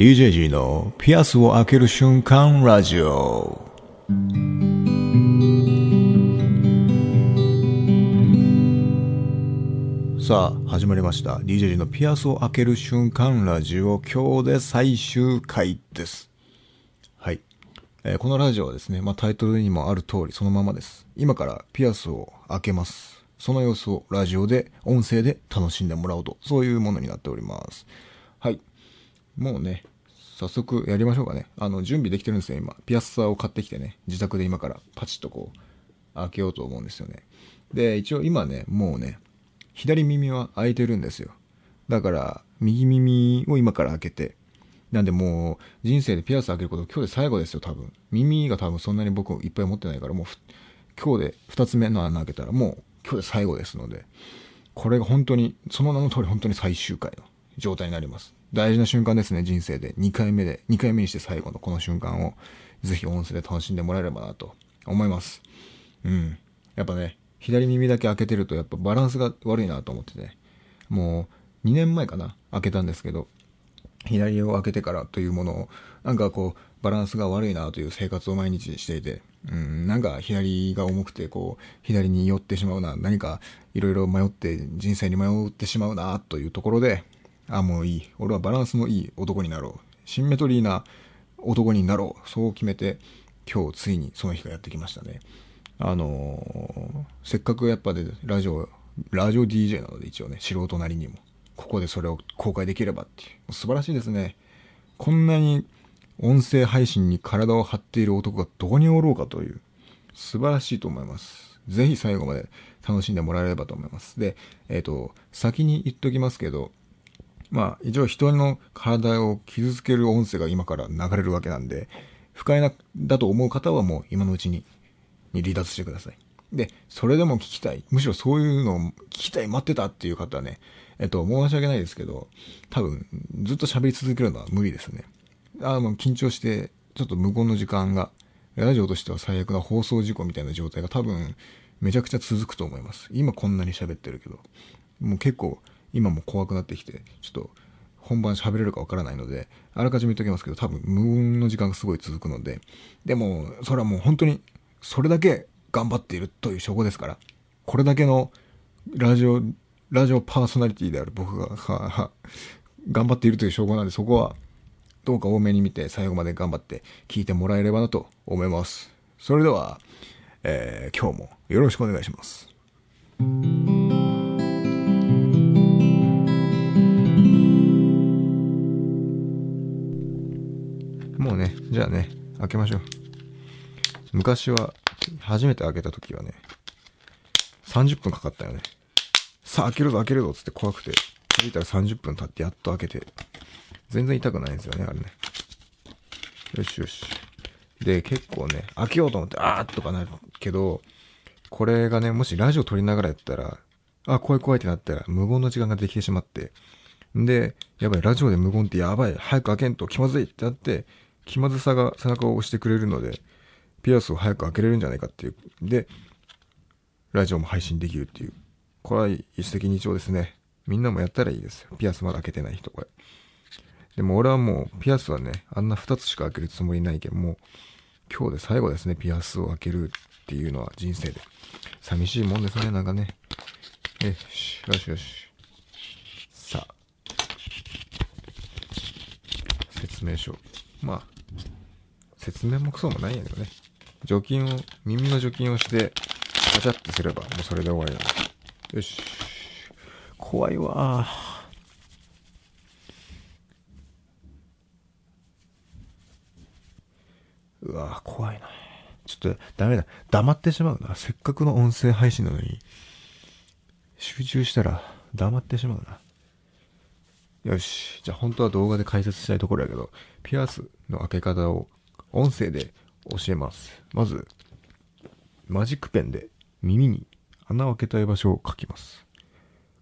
DJG のピアスを開ける瞬間ラジオ。さあ、始まりました。DJG のピアスを開ける瞬間ラジオ。今日で最終回です。はい。えーこのラジオはですね、まあ、タイトルにもある通りそのままです。今からピアスを開けます。その様子をラジオで、音声で楽しんでもらおうと、そういうものになっております。はい。もうね、早速やりましょうかね。あの、準備できてるんですよ、今。ピアッサーを買ってきてね、自宅で今からパチッとこう、開けようと思うんですよね。で、一応今ね、もうね、左耳は開いてるんですよ。だから、右耳を今から開けて、なんでもう、人生でピアス開けること今日で最後ですよ、多分。耳が多分そんなに僕いっぱい持ってないから、もう、今日で二つ目の穴開けたら、もう今日で最後ですので、これが本当に、その名の通り本当に最終回の状態になります。大事な瞬間ですね、人生で。2回目で、2回目にして最後のこの瞬間を、ぜひ音声で楽しんでもらえればなと思います。うん。やっぱね、左耳だけ開けてるとやっぱバランスが悪いなと思ってね。もう2年前かな、開けたんですけど、左を開けてからというものを、なんかこう、バランスが悪いなという生活を毎日していて、うん、なんか左が重くて、こう、左に寄ってしまうな、何かいろいろ迷って、人生に迷ってしまうなというところで、あ、もういい。俺はバランスのいい男になろう。シンメトリーな男になろう。そう決めて、今日ついにその日がやってきましたね。あのーせっかくやっぱでラジオ、ラジオ DJ なので一応ね、素人なりにも、ここでそれを公開できればっていう。素晴らしいですね。こんなに音声配信に体を張っている男がどこにおろうかという、素晴らしいと思います。ぜひ最後まで楽しんでもらえればと思います。で、えっ、と、先に言っときますけど、まあ、一応人の体を傷つける音声が今から流れるわけなんで、不快な、だと思う方はもう今のうちに、に離脱してください。で、それでも聞きたい。むしろそういうのを聞きたい、待ってたっていう方はね、えっと、申し訳ないですけど、多分、ずっと喋り続けるのは無理ですね。あもう緊張して、ちょっと無言の時間が、ラジオとしては最悪な放送事故みたいな状態が多分、めちゃくちゃ続くと思います。今こんなに喋ってるけど。もう結構、今も怖くなってきて、ちょっと、本番喋れるかわからないので、あらかじめ言っておきますけど、多分無音の時間がすごい続くので、でも、それはもう本当に、それだけ頑張っているという証拠ですから、これだけのラジオ、ラジオパーソナリティである僕が、はは頑張っているという証拠なんで、そこは、どうか多めに見て、最後まで頑張って聞いてもらえればなと思います。それでは、えー今日もよろしくお願いします。もうね、じゃあね、開けましょう。昔は、初めて開けた時はね、30分かかったよね。さあ、開けるぞ、開けるぞ、つって怖くて、気づいたら30分経ってやっと開けて、全然痛くないんですよね、あれね。よしよし。で、結構ね、開けようと思って、あーっとかなるけど、これがね、もしラジオ撮りながらやったら、あ、怖い怖いってなったら、無言の時間ができてしまって、んで、やばい、ラジオで無言ってやばい、早く開けんと気まずいってなって、気まずさが背中を押してくれるので、ピアスを早く開けれるんじゃないかっていう。で、ラジオも配信できるっていう。これは一石二鳥ですね。みんなもやったらいいですよ。ピアスまだ開けてない人、これ。でも俺はもう、ピアスはね、あんな二つしか開けるつもりないけど、もう、今日で最後ですね、ピアスを開けるっていうのは人生で。寂しいもんですね、なんかね。よし、よしよし。さあ。説明書。まあ、説明もクソもないんやけどね。除菌を、耳の除菌をして、カチャってすれば、もうそれで終わりなんで。よし。怖いわうわ怖いな。ちょっと、ダメだ。黙ってしまうな。せっかくの音声配信なのに、集中したら黙ってしまうな。よし。じゃあ本当は動画で解説したいところやけど、ピアスの開け方を音声で教えます。まず、マジックペンで耳に穴を開けたい場所を書きます。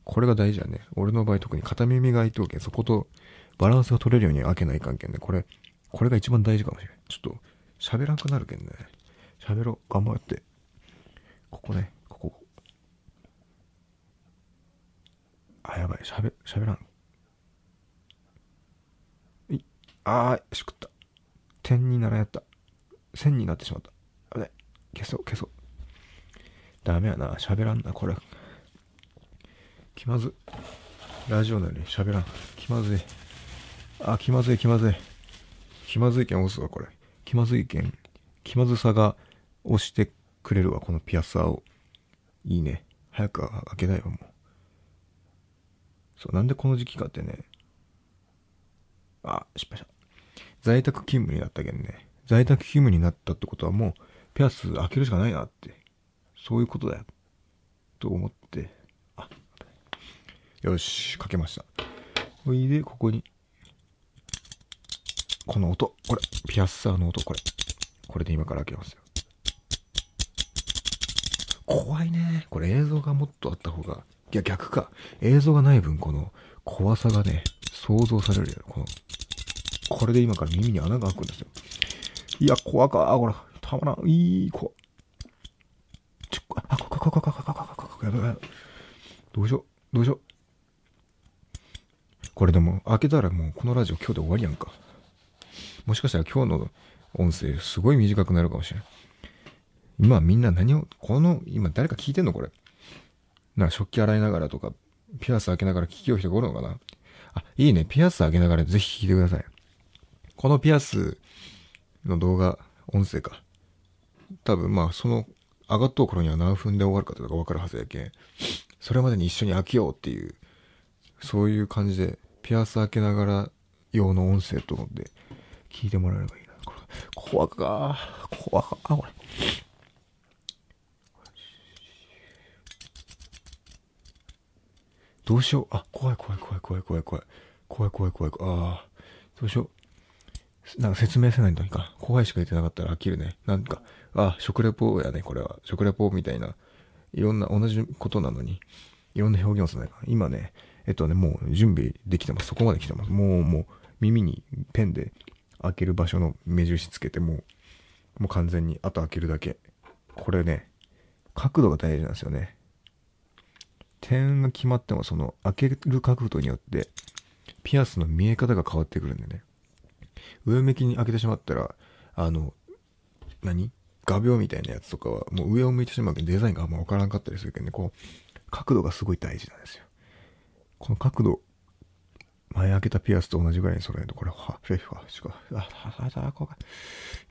これが大事やね。俺の場合特に片耳が開いておけん、そことバランスが取れるように開けない関係ね。これ、これが一番大事かもしれない。ちょっと喋らんくなるけんね。喋ろう。頑張って。ここね、ここ。あ、やばい。喋、喋らん。い、あー、しくった。点にならやった。線になってしまった。あれ消そう、消そう。ダメやな。喋らんな、これ。気まず。ラジオなのに喋らん。気まずい。あ、気まずい、気まずい。気まずいけん押すわ、これ。気まずいけん。気まずさが押してくれるわ、このピアサーを。いいね。早く開けないわ、もう。そう、なんでこの時期かってね。あ、失敗した。在宅勤務になったけんね。在宅勤務になったってことはもう、ピアス開けるしかないなって。そういうことだよ。と思って。あ、よし、かけました。ほいで、ここに、この音。これ、ピアッサーの音、これ。これで今から開けますよ。怖いね。これ映像がもっとあった方が、いや逆か。映像がない分、この怖さがね、想像されるよ。この、これで今から耳に穴が開くんですよ。いや、怖か、これ。たまらん。いい、怖。ちょ、あ、怖か、怖か、怖か、怖か、怖か、やば、やばい。どうしよう、どうしよう。これでも、開けたらもうこのラジオ今日で終わりやんか。もしかしたら今日の音声すごい短くなるかもしれん。今みんな何を、この、今誰か聞いてんのこれ。な、食器洗いながらとか、ピアス開けながら聞きよう人がおるのかなあ、いいね。ピアス開けながらぜひ聞いてください。このピアスの動画、音声か。多分まあ、その、上がっとう頃には何分で終わるかとかわかるはずやけん。それまでに一緒に開けようっていう、そういう感じで、ピアス開けながら用の音声と思って聞いてもらえればいいな。これ怖か怖かこれ。どうしよう。あ、怖い怖い怖い怖い怖い怖い。怖い怖い怖い怖い。ああ、どうしよう。なんか説明せないといか。怖いしか言ってなかったら飽きるね。なんか、あ、食レポやね、これは。食レポみたいな。いろんな、同じことなのに、いろんな表現をすないか。今ね、えっとね、もう準備できてます。そこまで来てます。もう、もう、耳にペンで開ける場所の目印つけて、もう、もう完全に、あと開けるだけ。これね、角度が大事なんですよね。点が決まってもその開ける角度によってピアスの見え方が変わってくるんでね。上向きに開けてしまったら、あの、何？画鋲みたいなやつとかはもう上を向いてしまうけどデザインがあんまわからんかったりするけどね、こう、角度がすごい大事なんですよ。この角度、前開けたピアスと同じぐらいに揃えると、これ、は、フェファ、しか、あ、あ、あ、怖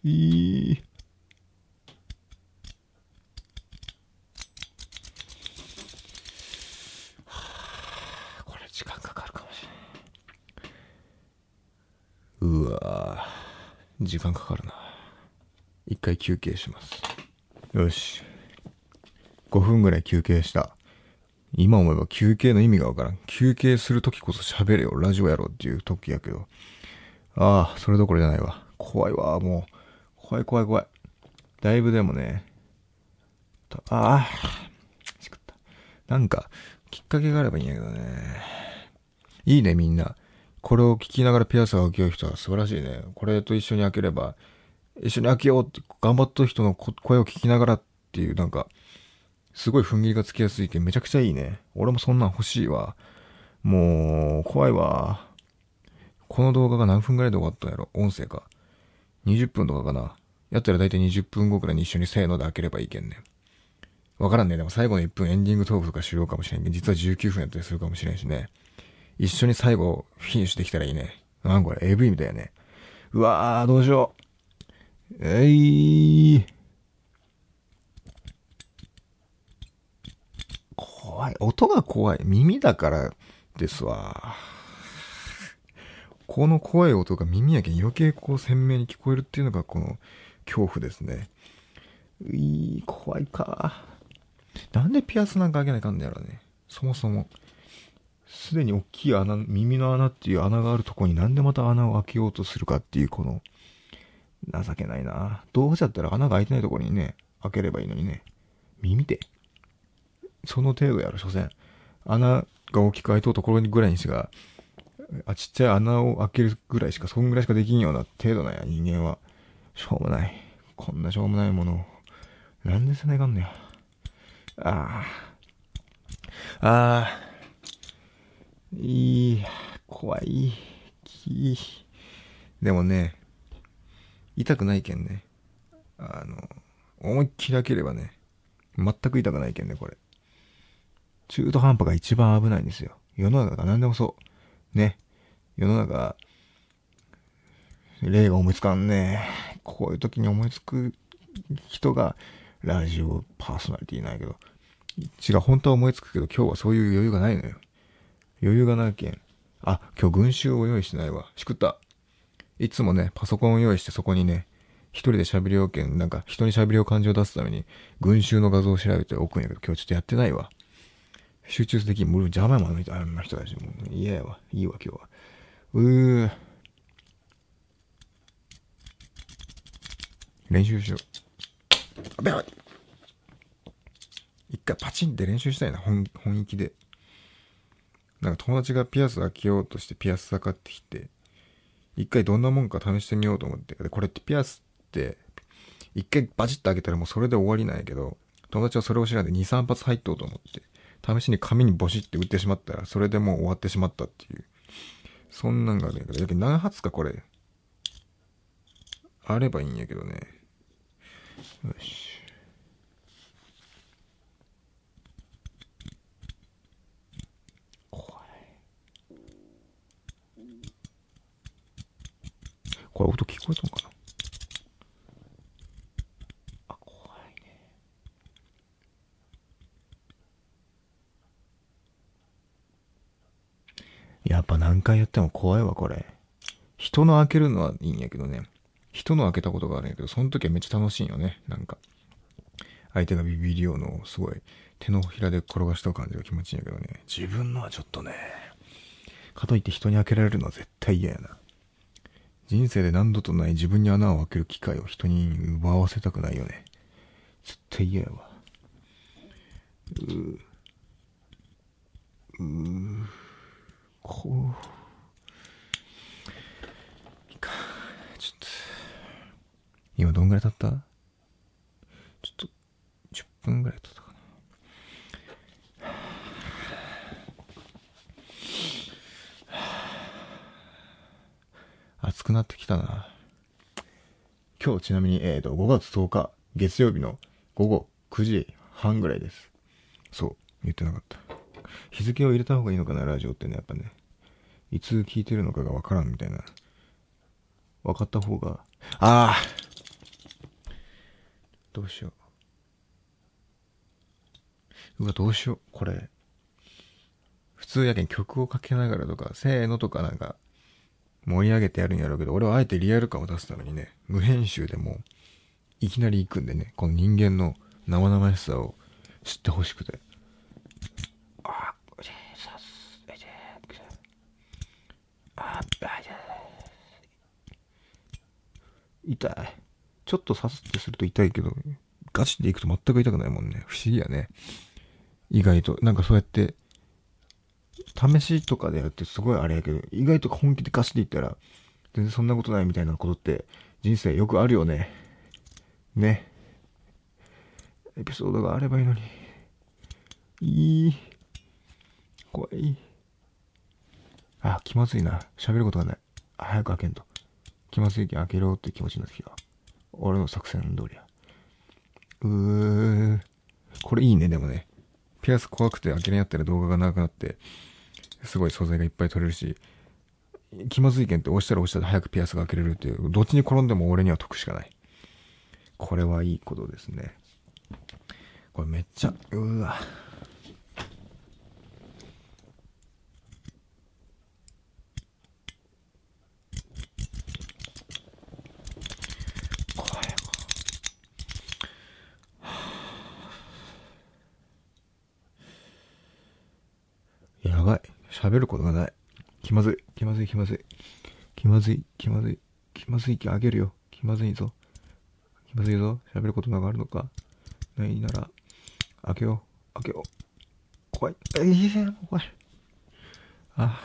い。いい。時間かかるかもしれない。うわ時間かかるな。一回休憩します。よし。5分ぐらい休憩した。今思えば休憩の意味がわからん。休憩するときこそ喋れよ。ラジオやろうっていう時やけど。ああ、それどころじゃないわ。怖いわ、もう。怖い怖い怖い。だいぶでもね。ああ、しくった。なんか、きっかけがあればいいんやけどね。いいね、みんな。これを聞きながらピアスが開けよう人は素晴らしいね。これと一緒に開ければ、一緒に開けようって頑張った人の声を聞きながらっていう、なんか、すごい踏ん切りがつきやすいけん、めちゃくちゃいいね。俺もそんなん欲しいわ。もう、怖いわ。この動画が何分ぐらいで終わったんやろ？音声か。20分とかかな。やったら大体20分後くらいに一緒にせーので開ければいいけんね。わからんね。でも最後の1分エンディングトークとかしようかもしれんけど、実は19分やったりするかもしれんしね。一緒に最後、フィニッシュできたらいいね。なんこれ、AV みたいやね。うわー、どうしよう。えいー。怖い。音が怖い。耳だからですわ。この怖い音が耳やけん余計こう鮮明に聞こえるっていうのがこの恐怖ですね。ういー、怖いか。なんでピアスなんか開けないかんねやろね。そもそも。すでに大きい穴、耳の穴っていう穴があるとこになんでまた穴を開けようとするかっていうこの、情けないな。どうせだったら穴が開いてないところにね、開ければいいのにね。耳で。その程度やろ、所詮。穴が大きく開いとうところぐらいにしか、あ、ちっちゃい穴を開けるぐらいしか、そんぐらいしかできんような程度なんや、人間は。しょうもない。こんなしょうもないものを。なんでせないかんねや。ああ。ああ。いい、怖い。きでもね、痛くないけんね。あの、思いっきり開ければね、全く痛くないけんね、これ。中途半端が一番危ないんですよ。世の中が何でもそう。ね。世の中、例が思いつかんね。こういう時に思いつく人が、ラジオパーソナリティないけど。違う、本当は思いつくけど、今日はそういう余裕がないのよ。余裕がないけん。あ、今日群衆を用意してないわ。しくった。いつもね、パソコンを用意してそこにね、一人で喋りおけん、なんか人に喋りを感情を出すために、群衆の画像を調べておくんやけど、今日ちょっとやってないわ。集中できん。もう邪魔やもん、あの人たち。もう嫌やわ。いいわ、今日は。うー。練習しよう。あべ一回パチンって練習したいな、本、本気で。なんか友達がピアス開けようとしてピアスかってきて、一回どんなもんか試してみようと思って。で、これってピアスって、一回バチッと開けたらもうそれで終わりなんやけど、友達はそれを知らんで2、3発入っとうと思って、試しに紙にボシって打ってしまったら、それでもう終わってしまったっていう。そんなんがあるんやけど、やっぱ何発かこれ、あればいいんやけどね。よし。これ音聞こえたのかな？あ、怖いね。やっぱ何回やっても怖いわ、これ。人の開けるのはいいんやけどね。人の開けたことがあるんやけど、その時はめっちゃ楽しいよね。なんか。相手がビビりようのすごい手のひらで転がした感じが気持ちいいんやけどね。自分のはちょっとね。かといって人に開けられるのは絶対嫌やな。人生で何度とない自分に穴を開ける機会を人に奪わせたくないよね。絶対嫌やわ。うー。うー。こう。いいか。ちょっと。今どんぐらい経った？ちょっと、10分ぐらい経ったかな。暑くなってきたな。今日ちなみに、えっ、ー、と、5月10日、月曜日の午後9時半ぐらいです。そう、言ってなかった。日付を入れた方がいいのかな、ラジオってね、やっぱね。いつ聞いてるのかがわからんみたいな。分かった方が、ああどうしよう。うわ、どうしよう。これ。普通やけん曲をかけながらとか、せーのとかなんか、盛り上げてやるんやろうけど、俺はあえてリアル感を出すためにね、無編集でも、いきなり行くんでね、この人間の生々しさを知ってほしくて。痛い。ちょっと刺すってすると痛いけど、ガチで行くと全く痛くないもんね。不思議やね。意外と。なんかそうやって、試しとかでやるってすごいあれやけど、意外と本気で貸していったら、全然そんなことないみたいなことって人生よくあるよね。ね。エピソードがあればいいのに。いい。怖い。あ、気まずいな。喋ることがない。早く開けんと。気まずいけん開けろって気持ちになってきた。俺の作戦通りや。うー。これいいね、でもね。ピアス怖くて開けれんやったら動画が長くなって、すごい素材がいっぱい取れるし、気まずいけんって押したら押したら早くピアスが開けれるっていう、どっちに転んでも俺には得しかない。これはいいことですね。これめっちゃ、うわ。喋ることがない。気まずい。気まずい、気まずい。気まずい、気まずい。気まずい気あげるよ。気まずいぞ。気まずいぞ。喋ることがあるのか。ないなら、開けよう。開けよう。怖い。えー、怖い。あ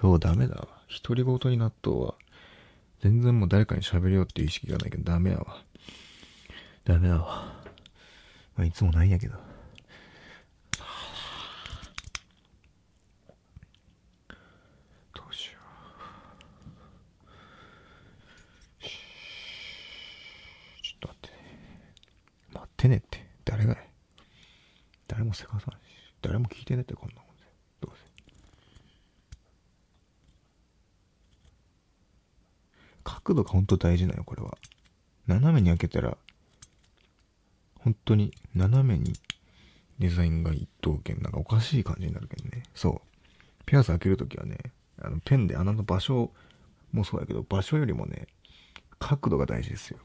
今日ダメだわ。独り言になっとうわ。全然もう誰かに喋りようっていう意識がないけどダメやわ。ダメやわ。まあ、いつもないんやけど。どうしよう。ちょっと待ってね。待ってねって。誰がや誰もせかさんし。誰も聞いてねって、こんなもんで。どうせ。角度が本当大事なよ、これは。斜めに開けたら、本当に斜めにデザインが一等圏なんかおかしい感じになるけどね。そう。ピアス開けるときはね、あの、ペンで穴の場所もそうやけど、場所よりもね、角度が大事ですよ。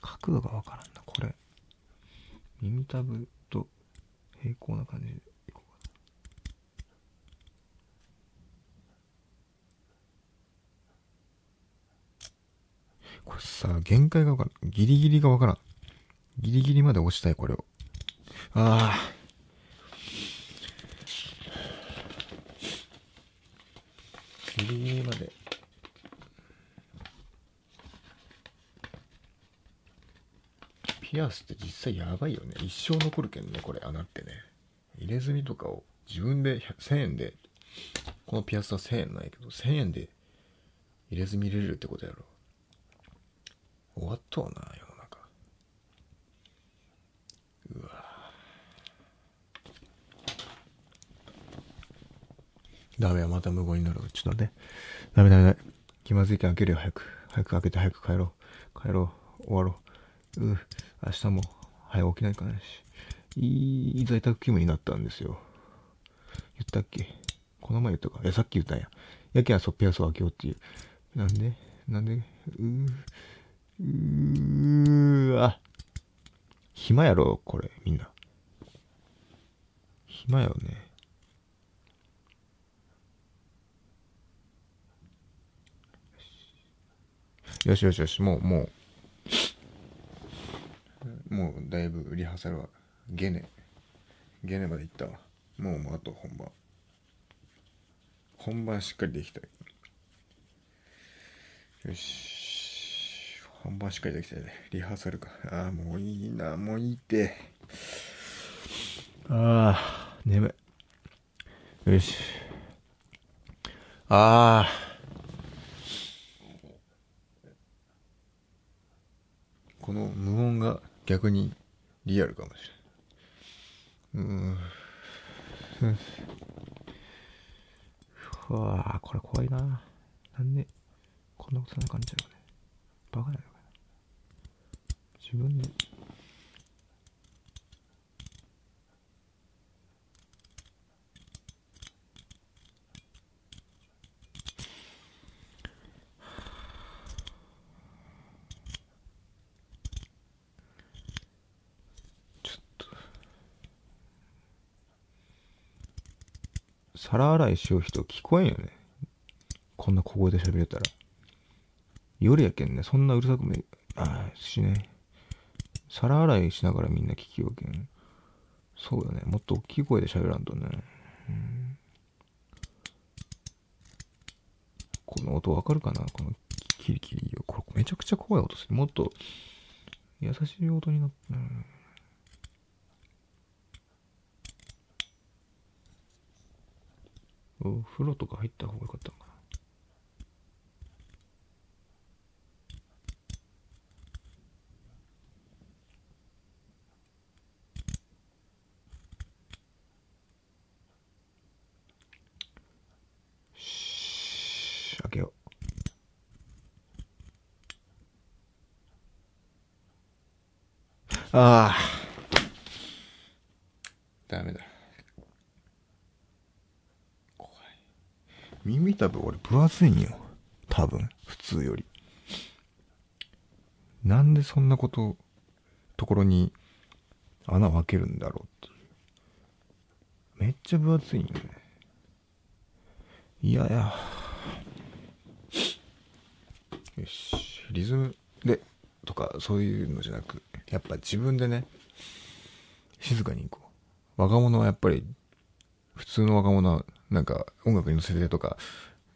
角度がわからんな、これ。耳たぶと平行な感じでいこうかな。これさ、限界がわからん。ギリギリがわからん。ギリギリまで押したい、これを。ああ。ギリギリまで。ピアスって実際やばいよね。一生残るけんね、これ穴ってね。入れ墨とかを自分で1000円で、このピアスは1000円ないけど、1000円で入れ墨入れれるってことやろ。終わっとうな、世の中。うわダメや、また無言になる。ちょっと待って。ダメダメダメ。気まずいけん開けるよ、早く。早く開けて早く帰ろう。帰ろう。終わろう。う明日も早起きないかないし。いい在宅勤務になったんですよ。言ったっけ？この前言ったか？いや、さっき言ったんや。やけんそっピアスを開けようっていう。なんで？なんで？うー。うーわ。暇やろ、これ、みんな。暇よね。よしよしよし、もう、もう、もうだいぶリハーサルは、ゲネ、ゲネまで行ったわ。もう、もうあと本番。本番しっかりできたい。よし。本番しっかりできたね。リハーサルか。ああ、もういいな、もういいって。ああ、眠い。よし。ああ。この無音が逆にリアルかもしれん。うん。うわあ、これ怖いな。なんで、こんなことな感じだよね。バカなのかな。自分で。ちょっと。皿洗いしよう人聞こえんよね。こんな小声で喋れたら。夜やけんね、そんなうるさくも、ああ、しね。皿洗いしながらみんな聞きよけん？そうだね。もっと大きい声で喋らんとね。うんこの音わかるかな？このキリキリ。これめちゃくちゃ怖い音する。もっと優しい音になって、うんお風呂とか入った方がよかったかな？ああ。ダメだ。怖い。耳たぶ俺分厚いんよ。多分。普通より。なんでそんなこと、ところに穴を開けるんだろうっていう。めっちゃ分厚いんよね。いやいや。よし。リズムで、とか、そういうのじゃなく、やっぱ自分でね、静かに行こう。若者はやっぱり、普通の若者は、なんか、音楽に乗せてとか、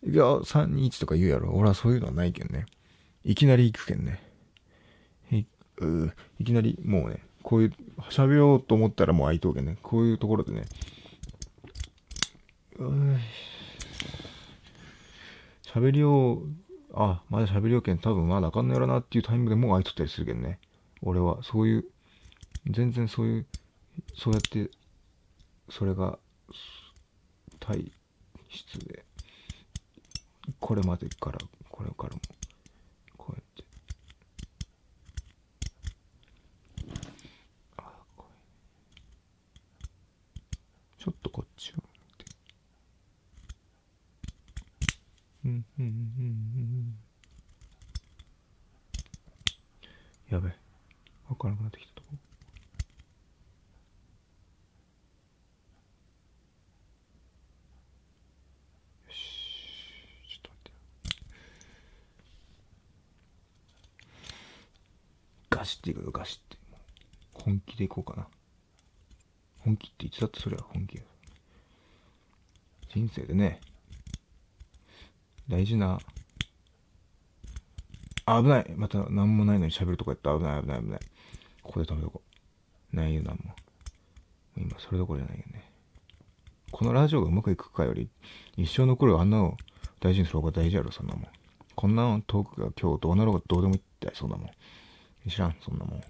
いや、321とか言うやろ。俺はそういうのはないけんね。いきなり行くけんね。い、いきなりもうね、こういう、喋ろうと思ったらもう開いとうけんね。こういうところでね、喋りを、あ、まだ喋りようけん多分まだあかんのやろなっていうタイミングでもう開いとったりするけんね。俺は、そういう、全然そういう、そうやって、それが、体質で、これまでから、これからも、こうやって、あ、これ、ちょっとこっちを見て、うん、うん、うん、うん。やべえ。からなくなってきたとこ？よし。ちょっと待ってガシっていくよ、ガシって。本気でいこうかな。本気っていつだってそれは本気よ。人生でね、大事な、危ないまた何もないのに喋るとこやった危ない危ない危ない。ここで止めとこう。ないよ、なんも。今、それどころじゃないよね。このラジオがうまくいくかより、一生残るあんなを大事にする方が大事やろ、そんなもん。こんなトークが今日どうなろうかどうでもいいってそんなもん。知らん、そんなもん。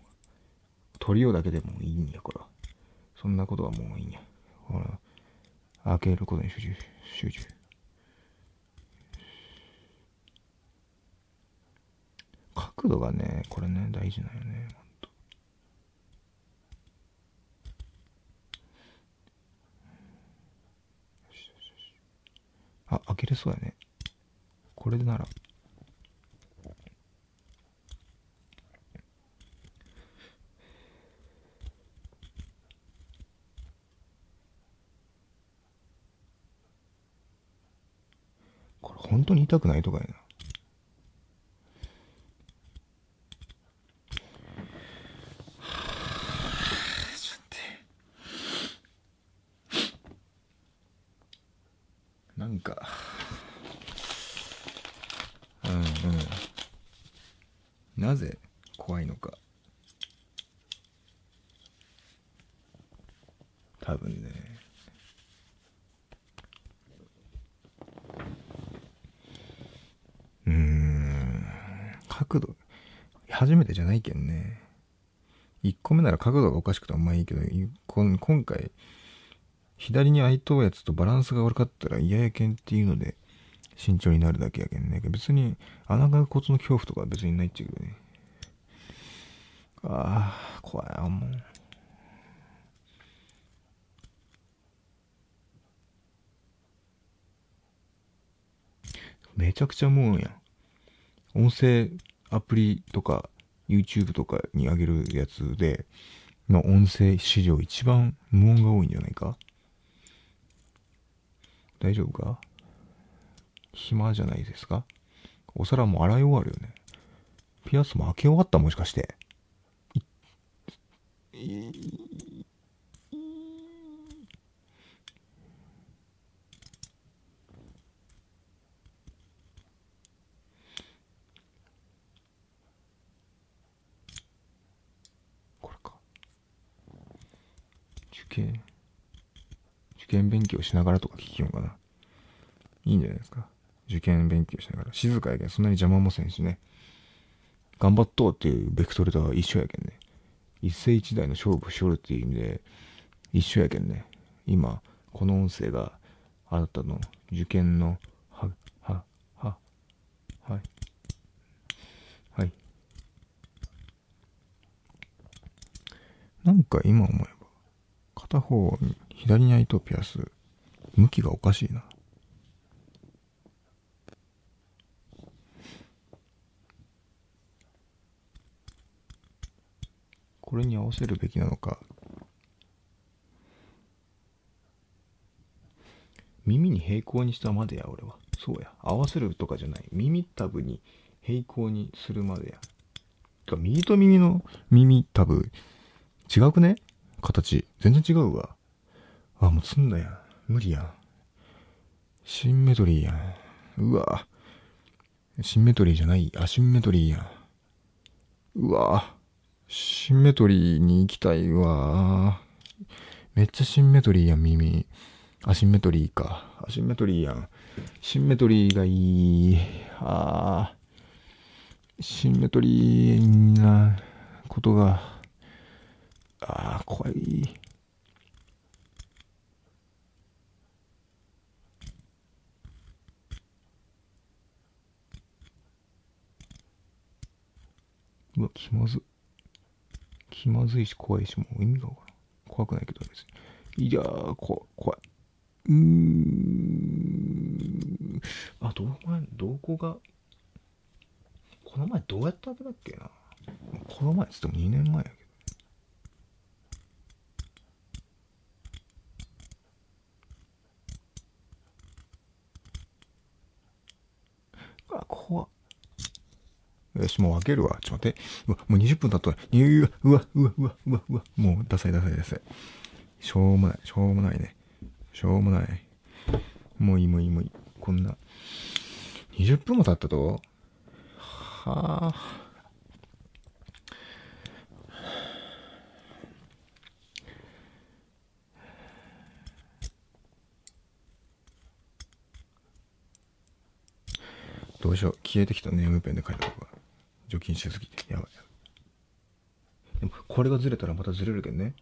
取りようだけでもいいんや、これは。そんなことはもういいんや。ほら、開けることに集中、集中。角度がね、これね、大事なんよね。あ、開けれそうやね。これでなら。これ本当に痛くないとかやな。なんか、うんうん。なぜ怖いのか。多分ね。うん。角度、初めてじゃないけんね。1個目なら角度がおかしくてあんまいいけど、今回、左に空いとうやつとバランスが悪かったら嫌やけんっていうので慎重になるだけやけんね。別に穴が骨の恐怖とか別にないっちゃうけどね。ああ、怖い、もう。めちゃくちゃ無音やん。音声アプリとか YouTube とかに上げるやつでの音声史上一番無音が多いんじゃないか大丈夫か？暇じゃないですか？お皿も洗い終わるよね。ピアスも開け終わったもしかして。これか。受験。受験勉強しながらとか聞きようかな。いいんじゃないですか。受験勉強しながら。静かやけん、そんなに邪魔もせんしね。頑張っとうっていうベクトルとは一緒やけんね。一世一代の勝負しよるっていう意味で一緒やけんね。今、この音声があなたの受験の、は、は、は、はい。はい。なんか今思えば、片方左に開いとピアス、向きがおかしいな。これに合わせるべきなのか。耳に平行にしたまでや、俺は。そうや。合わせるとかじゃない。耳たぶに平行にするまでや。か右と耳の耳たぶ、違うくね？形。全然違うわ。あ、もう積んだやん。無理やん。シンメトリーやん。うわ。シンメトリーじゃないアシンメトリーやん。うわシンメトリーに行きたいわめっちゃシンメトリーやん、耳。アシンメトリーか。アシンメトリーやん。シンメトリーがいい。あー。シンメトリーなことが、あー、怖い。うわ、気まず。気まずいし怖いし、もう意味がわからん。怖くないけど別に。いやー、こ怖い。うーん。あ、どこ前、どこが、この前どうやって開けたっけな。この前っつっても2年前やけど。あ、怖っ。よし、もう開けるわ。ちょっと待って。うわ、もう20分経った。うわ、うわ、うわ、うわ、うわ、うわ。もう、ダサいダサいダサい。しょうもない、しょうもないね。しょうもない。もういい、もういい、もういい。こんな。20分も経ったと？はあ。どうしよう。消えてきたネームペンで書いたとこが。除菌しすぎて。やばい。でも、これがずれたらまたずれるけどね。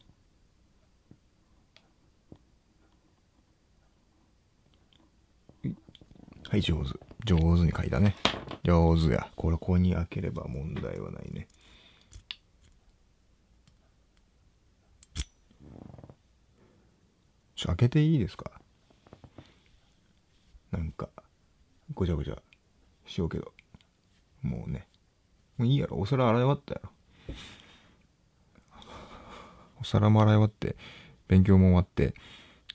はい、上手。上手に書いたね。上手や。これ、ここに開ければ問題はないね。ちょ、開けていいですか？なんか、ごちゃごちゃしようけど。もうね。もういいやろ。お皿洗い終わったやろ。お皿も洗い終わって、勉強も終わって、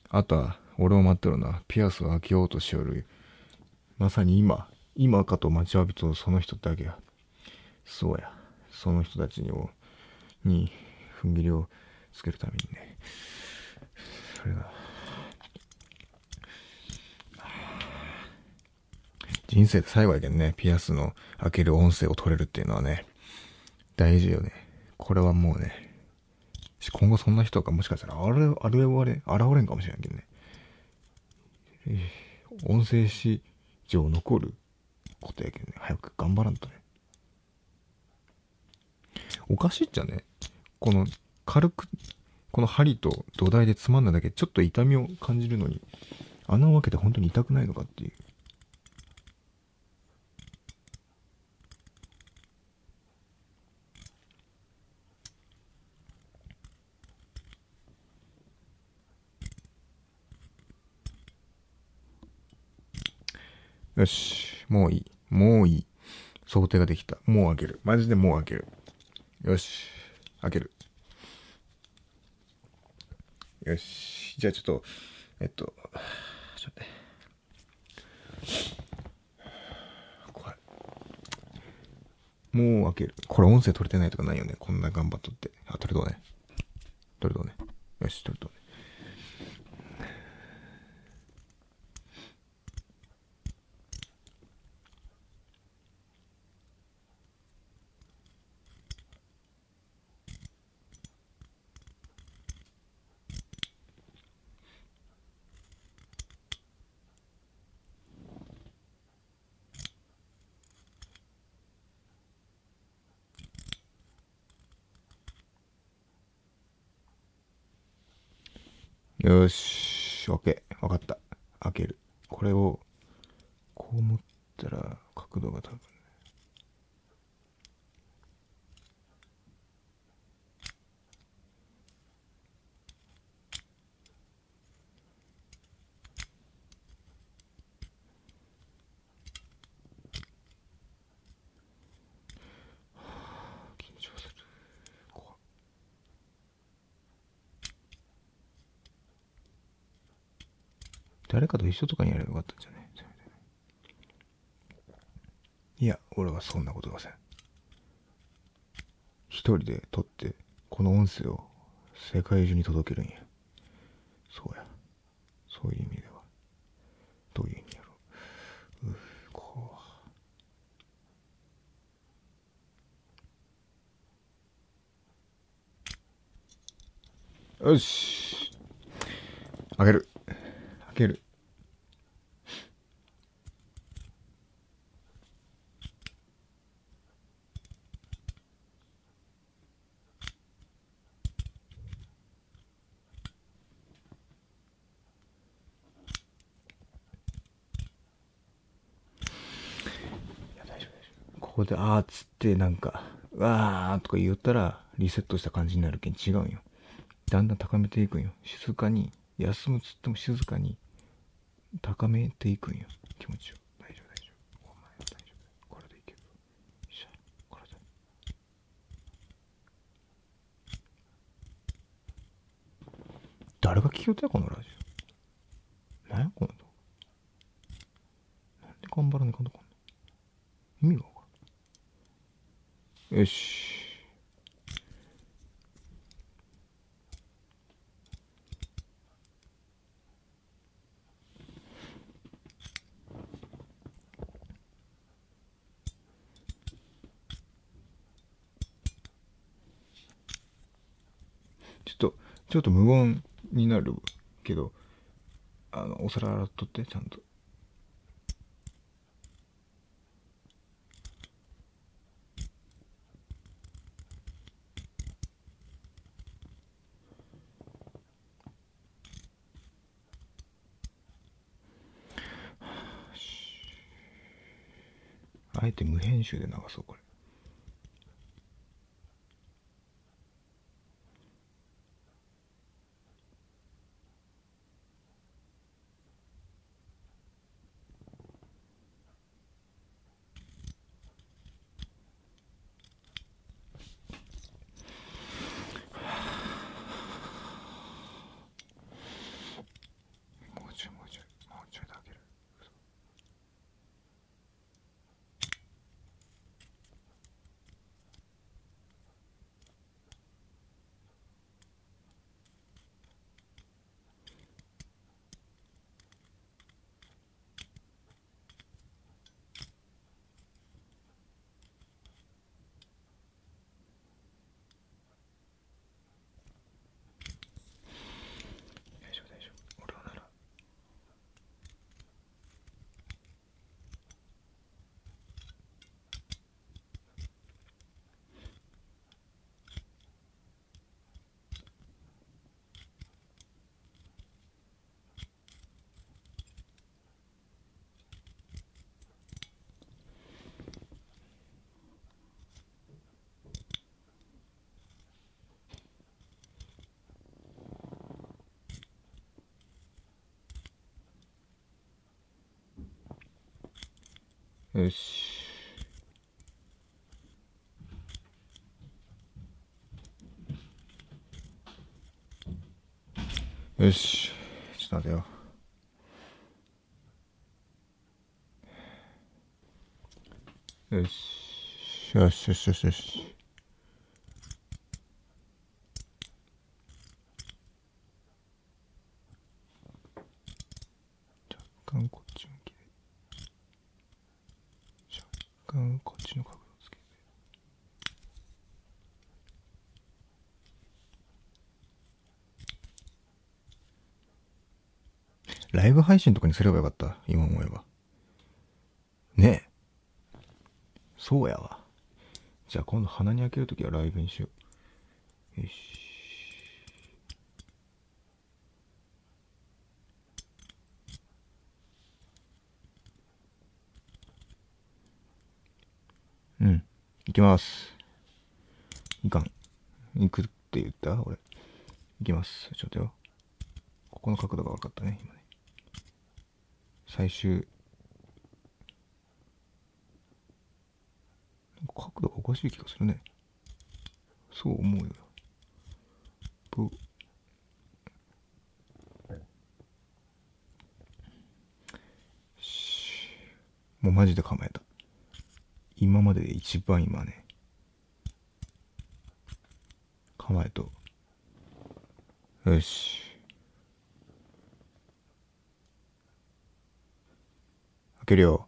あとは、俺を待ってるな。ピアスを開けようとしよる。まさに今、今かと待ちわびとその人だけや。そうや。その人たちにを、に、踏ん切りをつけるためにね。それが、人生で最後やけんね、ピアスの開ける音声を取れるっていうのはね、大事よね。これはもうね、今後そんな人がもしかしたら、あれ、あれ、あれ、現れんかもしれんけどね。音声史上残ることやけんね、早く頑張らんとね。おかしいっちゃね、この軽く、この針と土台でつまんだだけちょっと痛みを感じるのに、穴を開けて本当に痛くないのかっていう。よし。もういい。もういい。想定ができた。もう開ける。マジでもう開ける。よし。開ける。よし。じゃあちょっと、えっと、ちょっと。怖い。もう開ける。これ音声取れてないとかないよね。こんな頑張っとって。あ、取れどうね。取れどうね。よし、取れどうね。よし、OK。わかった。開ける。これを、こう持ったら、角度が多分、誰かと一緒とかにやればよかったんじゃねい？や、俺はそんなことません。一人で撮って、この音声を世界中に届けるんや。そうや。そういう意味では。どういう意味やろう。うこう。よし。あげる。開ける。ここで、あーっつって、なんか、わーとか言ったら、リセットした感じになるけん違うんよ。だんだん高めていくんよ。静かに、休むっつっても静かに、高めていくんよ。気持ちを。大丈夫、大丈夫。お前は大丈夫。これでいける。よっしゃ、これで。誰が聞きよったよ、このラジオ。何や、この動画。なんで頑張らねえかんとかんの意味がわからん。よし。ちょっと、ちょっと無言になるけど、あの、お皿洗っとって、ちゃんと。あえて無編集で流そう、これ。もうちょいもうちょいもうちょいだける大丈夫大丈夫俺はならよし。よし。ちょっと待てよ。よし。よしよしよしよし。若干こっちきで。若干こっちの角度つけてライブ配信とかにすればよかった今思えばねえそうやわじゃあ今度鼻に開けるときはライブにしようよしうん。行きます。いかん。行くって言った俺。行きます。ちょっとよ。ここの角度が分かったね、今ね。最終。角度がおかしい気がするね。そう思うよ。ぶしもうマジで構えた。今までで一番今ね構えとよし開ける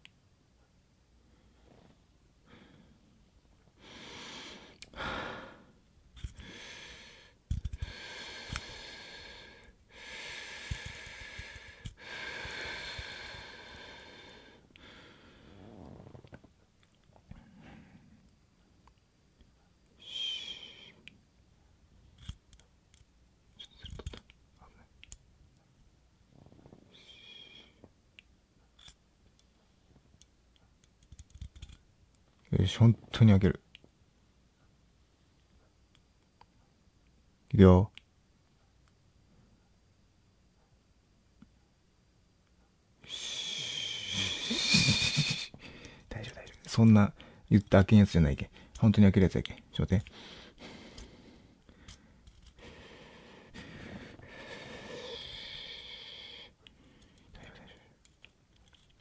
よよし、本当に開ける。いくよ。大丈夫大丈夫。そんな言って開けんやつじゃないけん。本当に開けるやつやけん。ちょっと待って。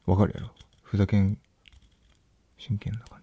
わかるやろふざけん、真剣な感じ。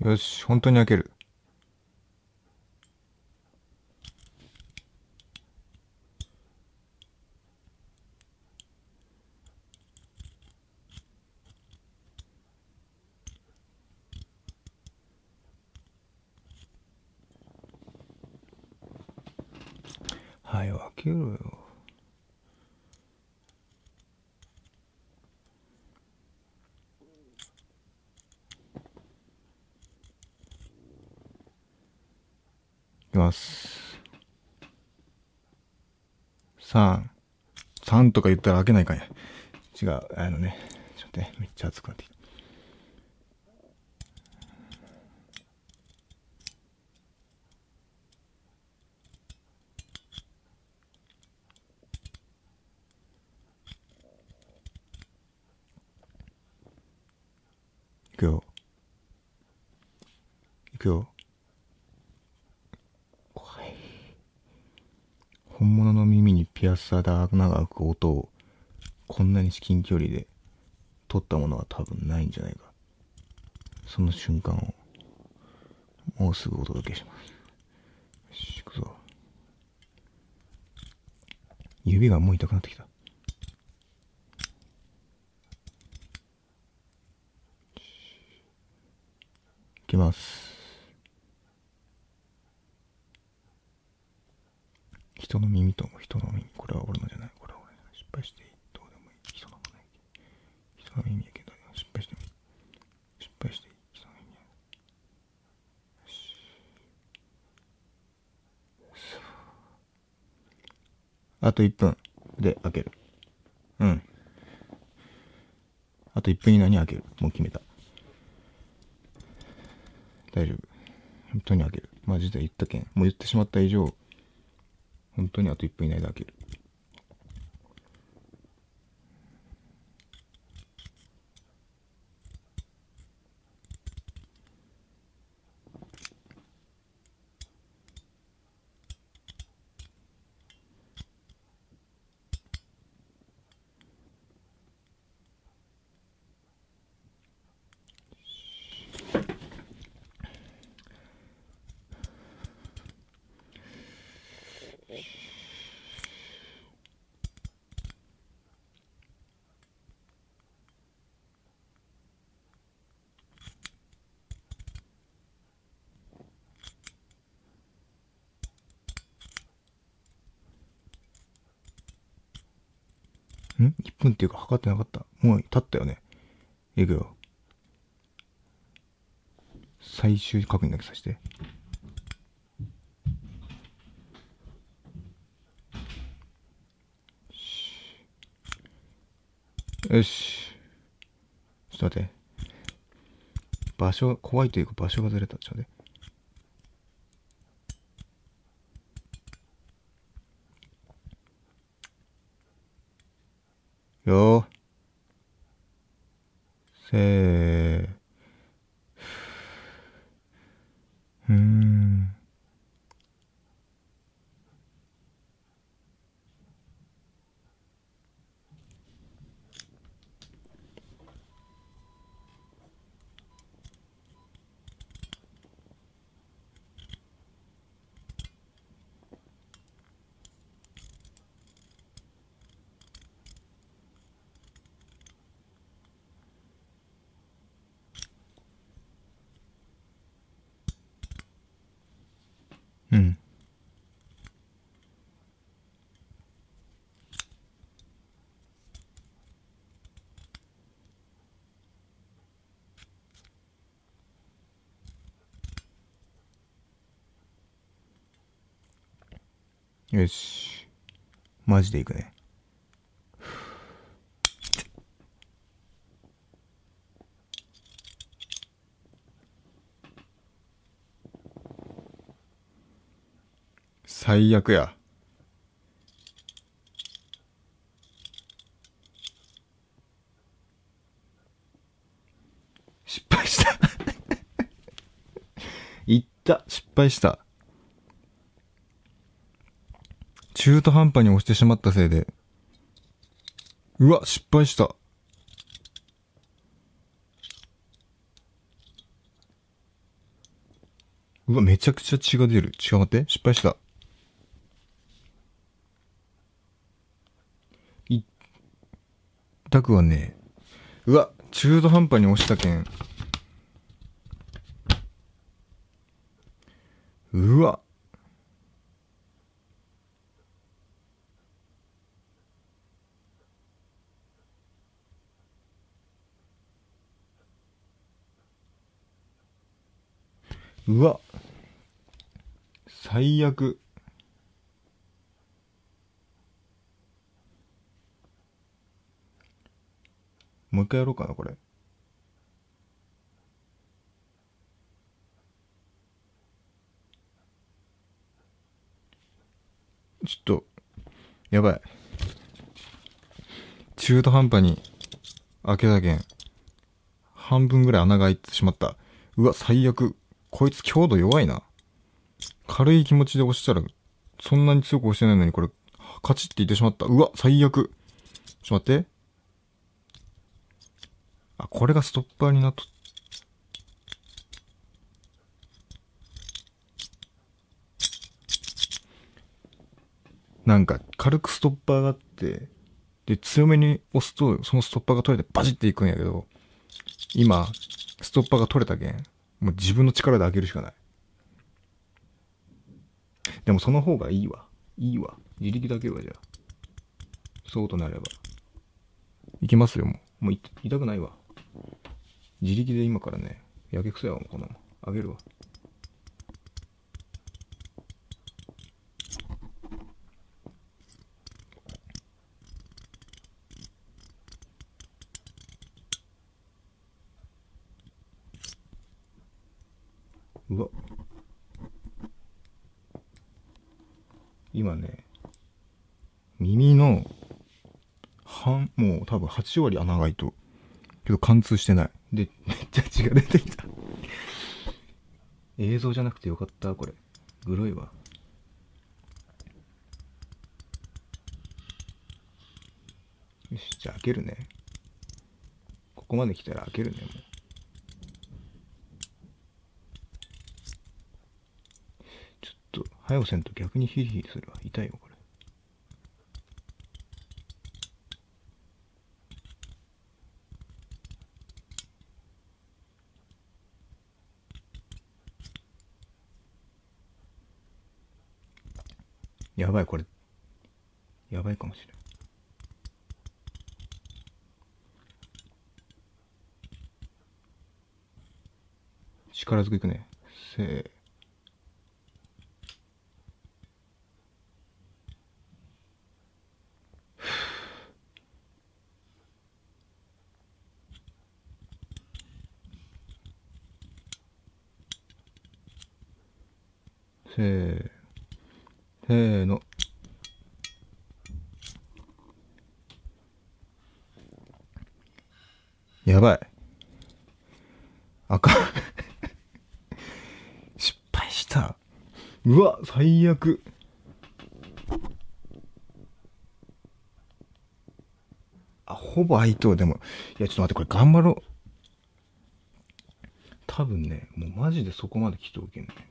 よし、本当に開ける。はい、開けろよ。いきます。3。3とか言ったら開けないかんや。違う、あのね、ちょっとね、めっちゃ熱くなってきた。いくよ。いくよ。怖い。本物の耳にピアスで穴が開く音をこんなに至近距離で撮ったものは多分ないんじゃないか。その瞬間をもうすぐお届けします。よし、行くぞ。指がもう痛くなってきた。いきます。人の耳と人の耳。これは俺のじゃない。これは俺の。失敗していい。どうでもいい。人のもない。人の耳やけど、失敗してもいい。失敗していい。人の耳や。よし。あと1分で開ける。うん。あと1分以内に開ける。もう決めた。大丈夫。本当に開ける。マジで言ったけん。もう言ってしまった以上、本当にあと1分以内で開ける。ん ?1 分っていうか測ってなかった？もう経ったよね？いくよ。最終確認だけさせて。よし。よしちょっと待って。場所、怖いというか場所がずれた。ちょっと待って。よー。せー。うーん。よし。マジでいくね。最悪や。失敗した。いった。失敗した。中途半端に押してしまったせいで。うわ、失敗した。うわ、めちゃくちゃ血が出る。違う、待って。失敗した。いっ、たくはねうわ、中途半端に押したけん。うわ。うわ。最悪。もう一回やろうかな、これ。ちょっと、やばい。中途半端に開けたけん。半分ぐらい穴が開いてしまった。うわ、最悪。こいつ強度弱いな。軽い気持ちで押したら、そんなに強く押してないのにこれ、カチッて言ってしまった。うわ、最悪。ちょっと待って。あ、これがストッパーになっと、なんか、軽くストッパーがあって、で、強めに押すと、そのストッパーが取れてバチっていくんやけど、今、ストッパーが取れたけん、もう自分の力で開けるしかない。でもその方がいいわ。いいわ。自力だけはじゃあ。そうとなれば。いきますよ、もう。もう痛くないわ。自力で今からね、やけくそやわ、もうこのまま。あげる。わ。今ね、耳の、半、もう多分8割穴が開いと。けど貫通してない。で、めっちゃ血が出てきた。映像じゃなくてよかった、これ。グロいわ。よし、じゃあ開けるね。ここまで来たら開けるね、もう。ちょっと、早押せんと逆にヒリヒリするわ。痛いよ、これ。やばい、これ。やばいかもしれん。力ずくいくね。せー。せー。せーの。やばい。あかん。失敗した。うわ、最悪。あ、ほぼ相当でも。いや、ちょっと待って、これ頑張ろう。多分ね、もうマジでそこまで来ておけんね。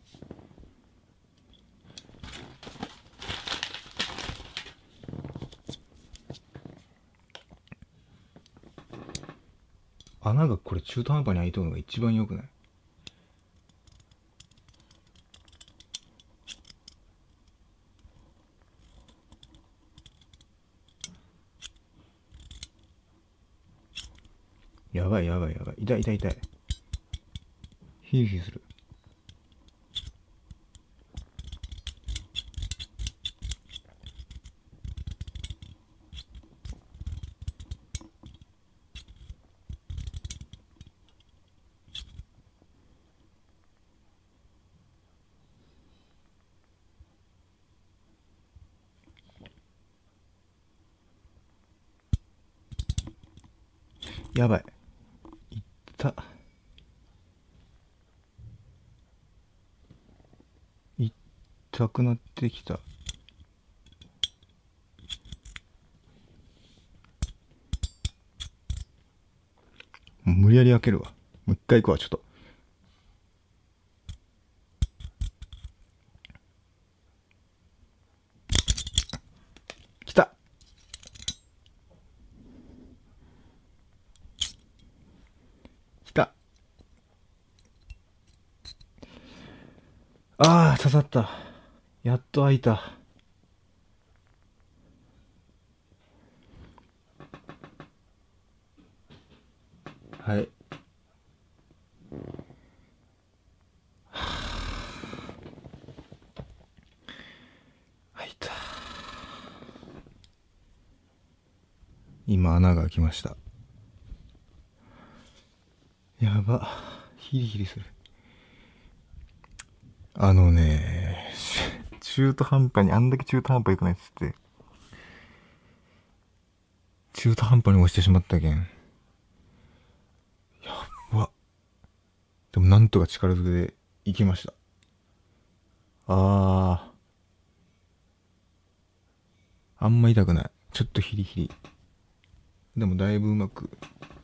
穴がこれ中途半端に開いとるのが一番良くない？やばいやばいやばい。痛い痛い痛い。ヒリヒリする。やばい。いった。痛くなってきた。もう無理やり開けるわ。もう一回行くわ、ちょっと。来た来たああ、刺さった。やっと開いた。はい。開いた。今穴が開きました。やば。ヒリヒリする。あのね、中途半端に、あんだけ中途半端良くないっつって、中途半端に押してしまったけん。やっば。でもなんとか力ずくで行きました。あー。あんま痛くない。ちょっとヒリヒリ。でもだいぶうまく、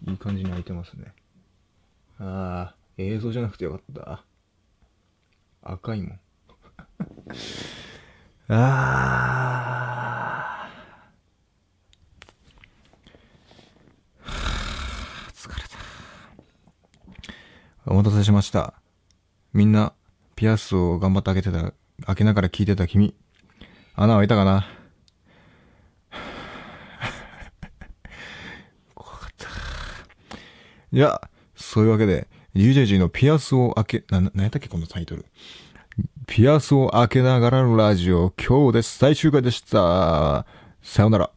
いい感じに開いてますね。あー、映像じゃなくてよかった。赤いもん。あー。疲れた。お待たせしました。みんな、ピアスを頑張って開けてた、開けながら聞いてた君、穴開いたかな？怖かった。じゃあ、そういうわけで、UJG のピアスを開け、な、な、なんやったっけこのタイトル。ピアスを開けながらのラジオ、今日です最終回でした。さようなら。